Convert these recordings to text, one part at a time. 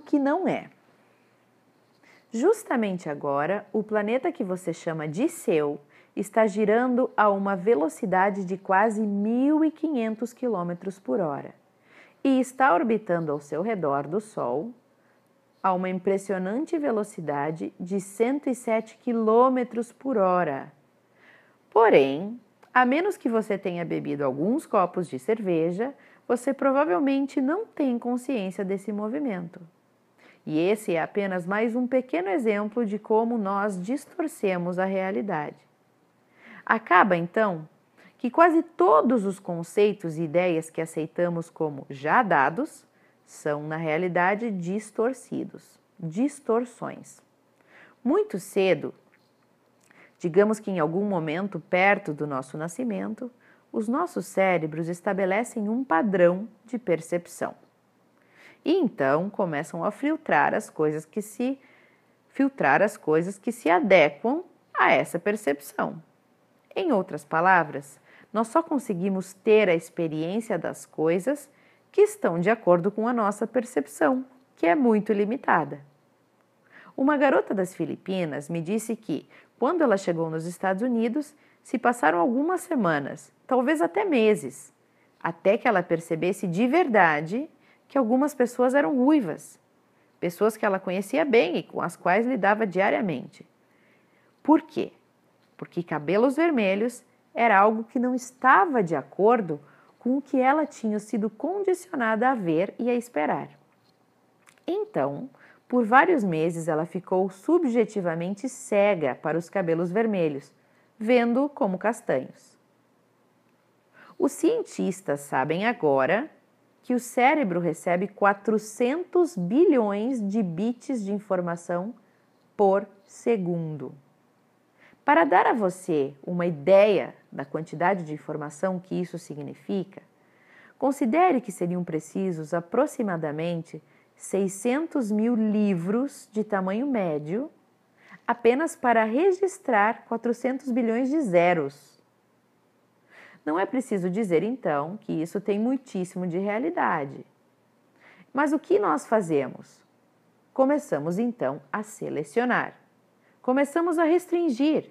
que não é. Justamente agora, o planeta que você chama de seu está girando a uma velocidade de quase 1.500 km por hora e está orbitando ao seu redor do Sol a uma impressionante velocidade de 107 km por hora. Porém, a menos que você tenha bebido alguns copos de cerveja, você provavelmente não tem consciência desse movimento. E esse é apenas mais um pequeno exemplo de como nós distorcemos a realidade. Acaba então que quase todos os conceitos e ideias que aceitamos como já dados são, na realidade, distorcidos, distorções. Muito cedo, digamos que em algum momento perto do nosso nascimento, os nossos cérebros estabelecem um padrão de percepção. E então começam a filtrar as coisas que se filtrar as coisas que se adequam a essa percepção. Em outras palavras, nós só conseguimos ter a experiência das coisas que estão de acordo com a nossa percepção, que é muito limitada. Uma garota das Filipinas me disse que, quando ela chegou nos Estados Unidos, se passaram algumas semanas, talvez até meses, até que ela percebesse de verdade que algumas pessoas eram ruivas, pessoas que ela conhecia bem e com as quais lidava diariamente. Por quê? Porque cabelos vermelhos era algo que não estava de acordo com o que ela tinha sido condicionada a ver e a esperar. Então, por vários meses ela ficou subjetivamente cega para os cabelos vermelhos, vendo como castanhos. Os cientistas sabem agora que o cérebro recebe 400 bilhões de bits de informação por segundo. Para dar a você uma ideia da quantidade de informação que isso significa, considere que seriam precisos aproximadamente 600 mil livros de tamanho médio apenas para registrar 400 bilhões de zeros. Não é preciso dizer então que isso tem muitíssimo de realidade. Mas o que nós fazemos? Começamos então a selecionar. Começamos a restringir.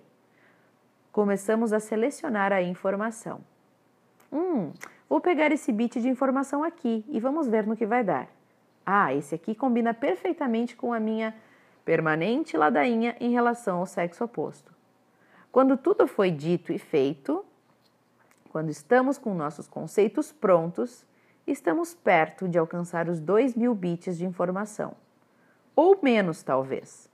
Começamos a selecionar a informação. Hum, vou pegar esse bit de informação aqui e vamos ver no que vai dar. Ah, esse aqui combina perfeitamente com a minha permanente ladainha em relação ao sexo oposto. Quando tudo foi dito e feito, quando estamos com nossos conceitos prontos, estamos perto de alcançar os 2 mil bits de informação. Ou menos, talvez.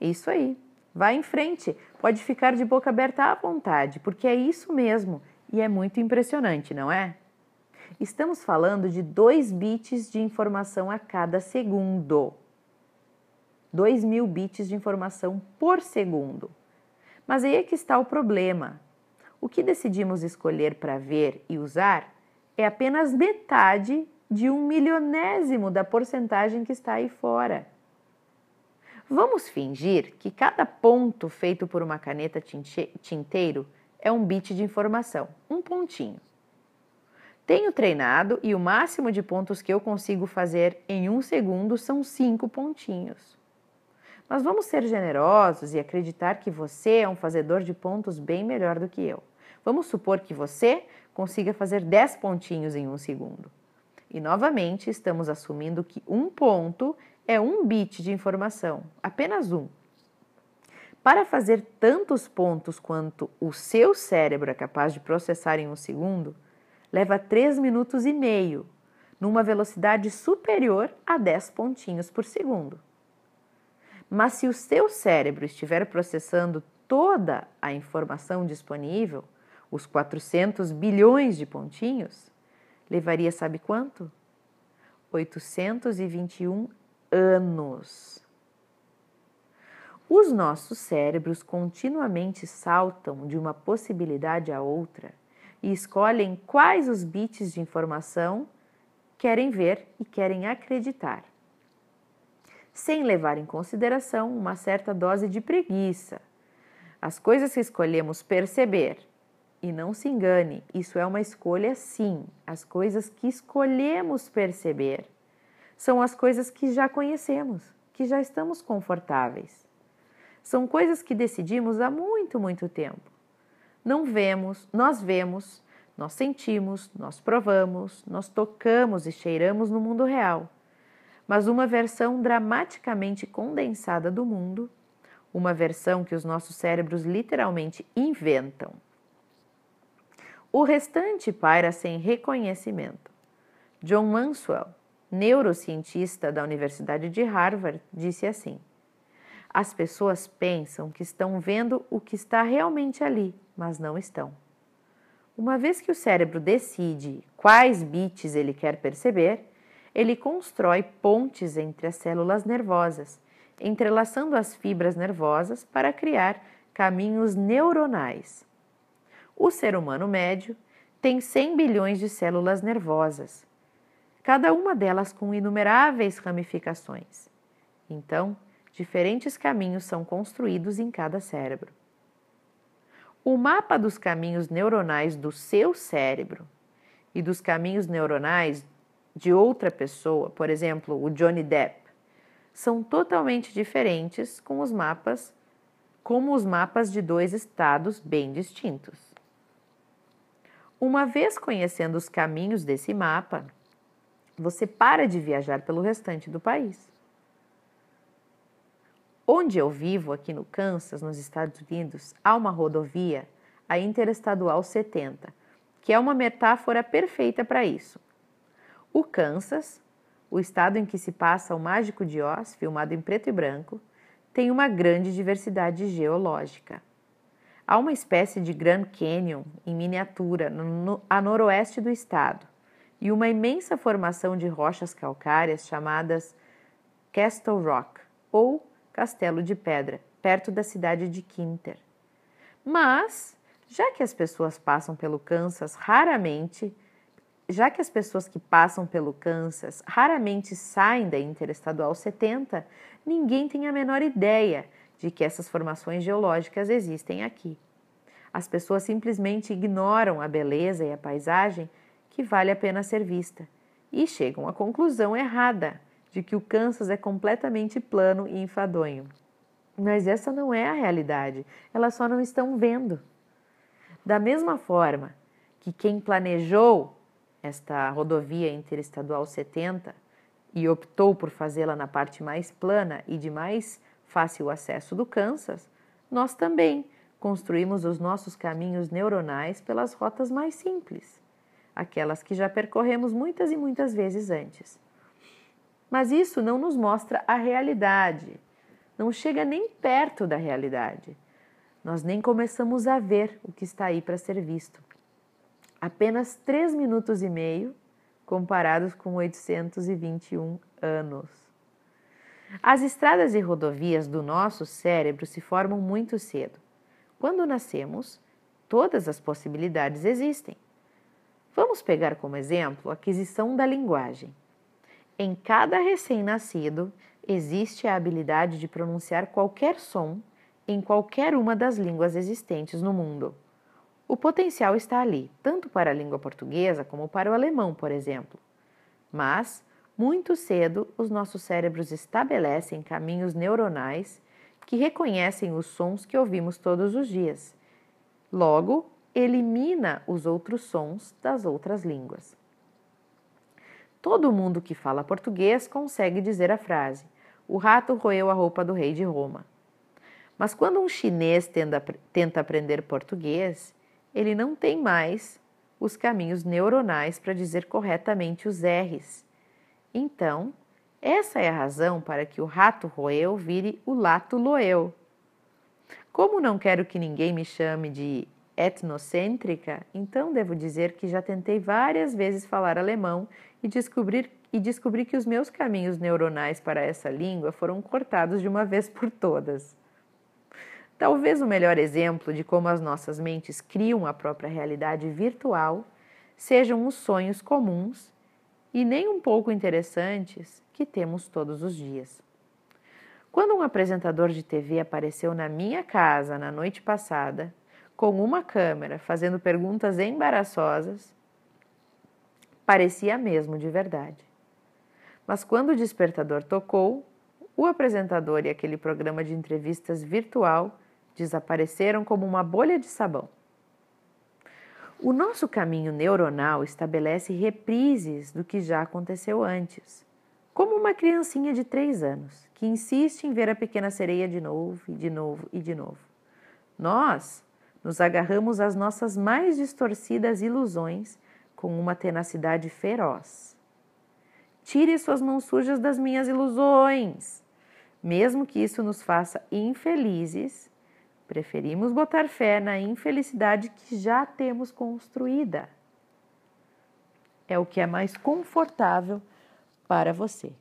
Isso aí. Vá em frente. Pode ficar de boca aberta à vontade, porque é isso mesmo. E é muito impressionante, não é? Estamos falando de 2 bits de informação a cada segundo. 2 mil bits de informação por segundo. Mas aí é que está o problema. O que decidimos escolher para ver e usar é apenas metade de um milionésimo da porcentagem que está aí fora. Vamos fingir que cada ponto feito por uma caneta tinteiro é um bit de informação, um pontinho. Tenho treinado e o máximo de pontos que eu consigo fazer em um segundo são cinco pontinhos. Mas vamos ser generosos e acreditar que você é um fazedor de pontos bem melhor do que eu. Vamos supor que você consiga fazer 10 pontinhos em um segundo. E novamente estamos assumindo que um ponto é um bit de informação, apenas um. Para fazer tantos pontos quanto o seu cérebro é capaz de processar em um segundo, leva 3 minutos e meio, numa velocidade superior a 10 pontinhos por segundo. Mas se o seu cérebro estiver processando toda a informação disponível, os 400 bilhões de pontinhos, levaria sabe quanto? 821 anos. Os nossos cérebros continuamente saltam de uma possibilidade a outra e escolhem quais os bits de informação querem ver e querem acreditar, sem levar em consideração uma certa dose de preguiça. As coisas que escolhemos perceber e não se engane, isso é uma escolha sim. As coisas que escolhemos perceber são as coisas que já conhecemos, que já estamos confortáveis. São coisas que decidimos há muito, muito tempo. Não vemos, nós vemos, nós sentimos, nós provamos, nós tocamos e cheiramos no mundo real, mas uma versão dramaticamente condensada do mundo, uma versão que os nossos cérebros literalmente inventam. O restante paira sem reconhecimento. John Manswell, neurocientista da Universidade de Harvard, disse assim: As pessoas pensam que estão vendo o que está realmente ali, mas não estão. Uma vez que o cérebro decide quais bits ele quer perceber, ele constrói pontes entre as células nervosas, entrelaçando as fibras nervosas para criar caminhos neuronais. O ser humano médio tem 100 bilhões de células nervosas, cada uma delas com inumeráveis ramificações. Então, diferentes caminhos são construídos em cada cérebro. O mapa dos caminhos neuronais do seu cérebro e dos caminhos neuronais de outra pessoa, por exemplo, o Johnny Depp, são totalmente diferentes com os mapas, como os mapas de dois estados bem distintos. Uma vez conhecendo os caminhos desse mapa, você para de viajar pelo restante do país. Onde eu vivo, aqui no Kansas, nos Estados Unidos, há uma rodovia, a Interestadual 70, que é uma metáfora perfeita para isso. O Kansas, o estado em que se passa o Mágico de Oz, filmado em preto e branco, tem uma grande diversidade geológica. Há uma espécie de Grand Canyon em miniatura no, a noroeste do estado e uma imensa formação de rochas calcárias chamadas Castle Rock ou Castelo de Pedra, perto da cidade de Quinter. Mas, já que as pessoas passam pelo Kansas raramente, já que as pessoas que passam pelo Kansas raramente saem da Interestadual 70, ninguém tem a menor ideia de que essas formações geológicas existem aqui. As pessoas simplesmente ignoram a beleza e a paisagem que vale a pena ser vista e chegam à conclusão errada de que o Kansas é completamente plano e enfadonho. Mas essa não é a realidade, elas só não estão vendo. Da mesma forma que quem planejou esta rodovia interestadual 70 e optou por fazê-la na parte mais plana e de mais fácil acesso do Kansas, nós também construímos os nossos caminhos neuronais pelas rotas mais simples aquelas que já percorremos muitas e muitas vezes antes. Mas isso não nos mostra a realidade, não chega nem perto da realidade. Nós nem começamos a ver o que está aí para ser visto. Apenas três minutos e meio comparados com 821 anos. As estradas e rodovias do nosso cérebro se formam muito cedo. Quando nascemos, todas as possibilidades existem. Vamos pegar como exemplo a aquisição da linguagem. Em cada recém-nascido existe a habilidade de pronunciar qualquer som em qualquer uma das línguas existentes no mundo. O potencial está ali, tanto para a língua portuguesa como para o alemão, por exemplo. Mas, muito cedo, os nossos cérebros estabelecem caminhos neuronais que reconhecem os sons que ouvimos todos os dias. Logo, elimina os outros sons das outras línguas. Todo mundo que fala português consegue dizer a frase: O rato roeu a roupa do rei de Roma. Mas quando um chinês tenta aprender português, ele não tem mais os caminhos neuronais para dizer corretamente os R's. Então, essa é a razão para que o rato roeu vire o lato loeu. Como não quero que ninguém me chame de etnocêntrica, então devo dizer que já tentei várias vezes falar alemão e descobrir e descobri que os meus caminhos neuronais para essa língua foram cortados de uma vez por todas. Talvez o melhor exemplo de como as nossas mentes criam a própria realidade virtual sejam os sonhos comuns e nem um pouco interessantes que temos todos os dias. Quando um apresentador de TV apareceu na minha casa na noite passada, com uma câmera fazendo perguntas embaraçosas, parecia mesmo de verdade. Mas quando o despertador tocou, o apresentador e aquele programa de entrevistas virtual desapareceram como uma bolha de sabão. O nosso caminho neuronal estabelece reprises do que já aconteceu antes, como uma criancinha de três anos que insiste em ver a pequena sereia de novo e de novo e de novo. Nós nos agarramos às nossas mais distorcidas ilusões com uma tenacidade feroz. Tire suas mãos sujas das minhas ilusões. Mesmo que isso nos faça infelizes, preferimos botar fé na infelicidade que já temos construída. É o que é mais confortável para você.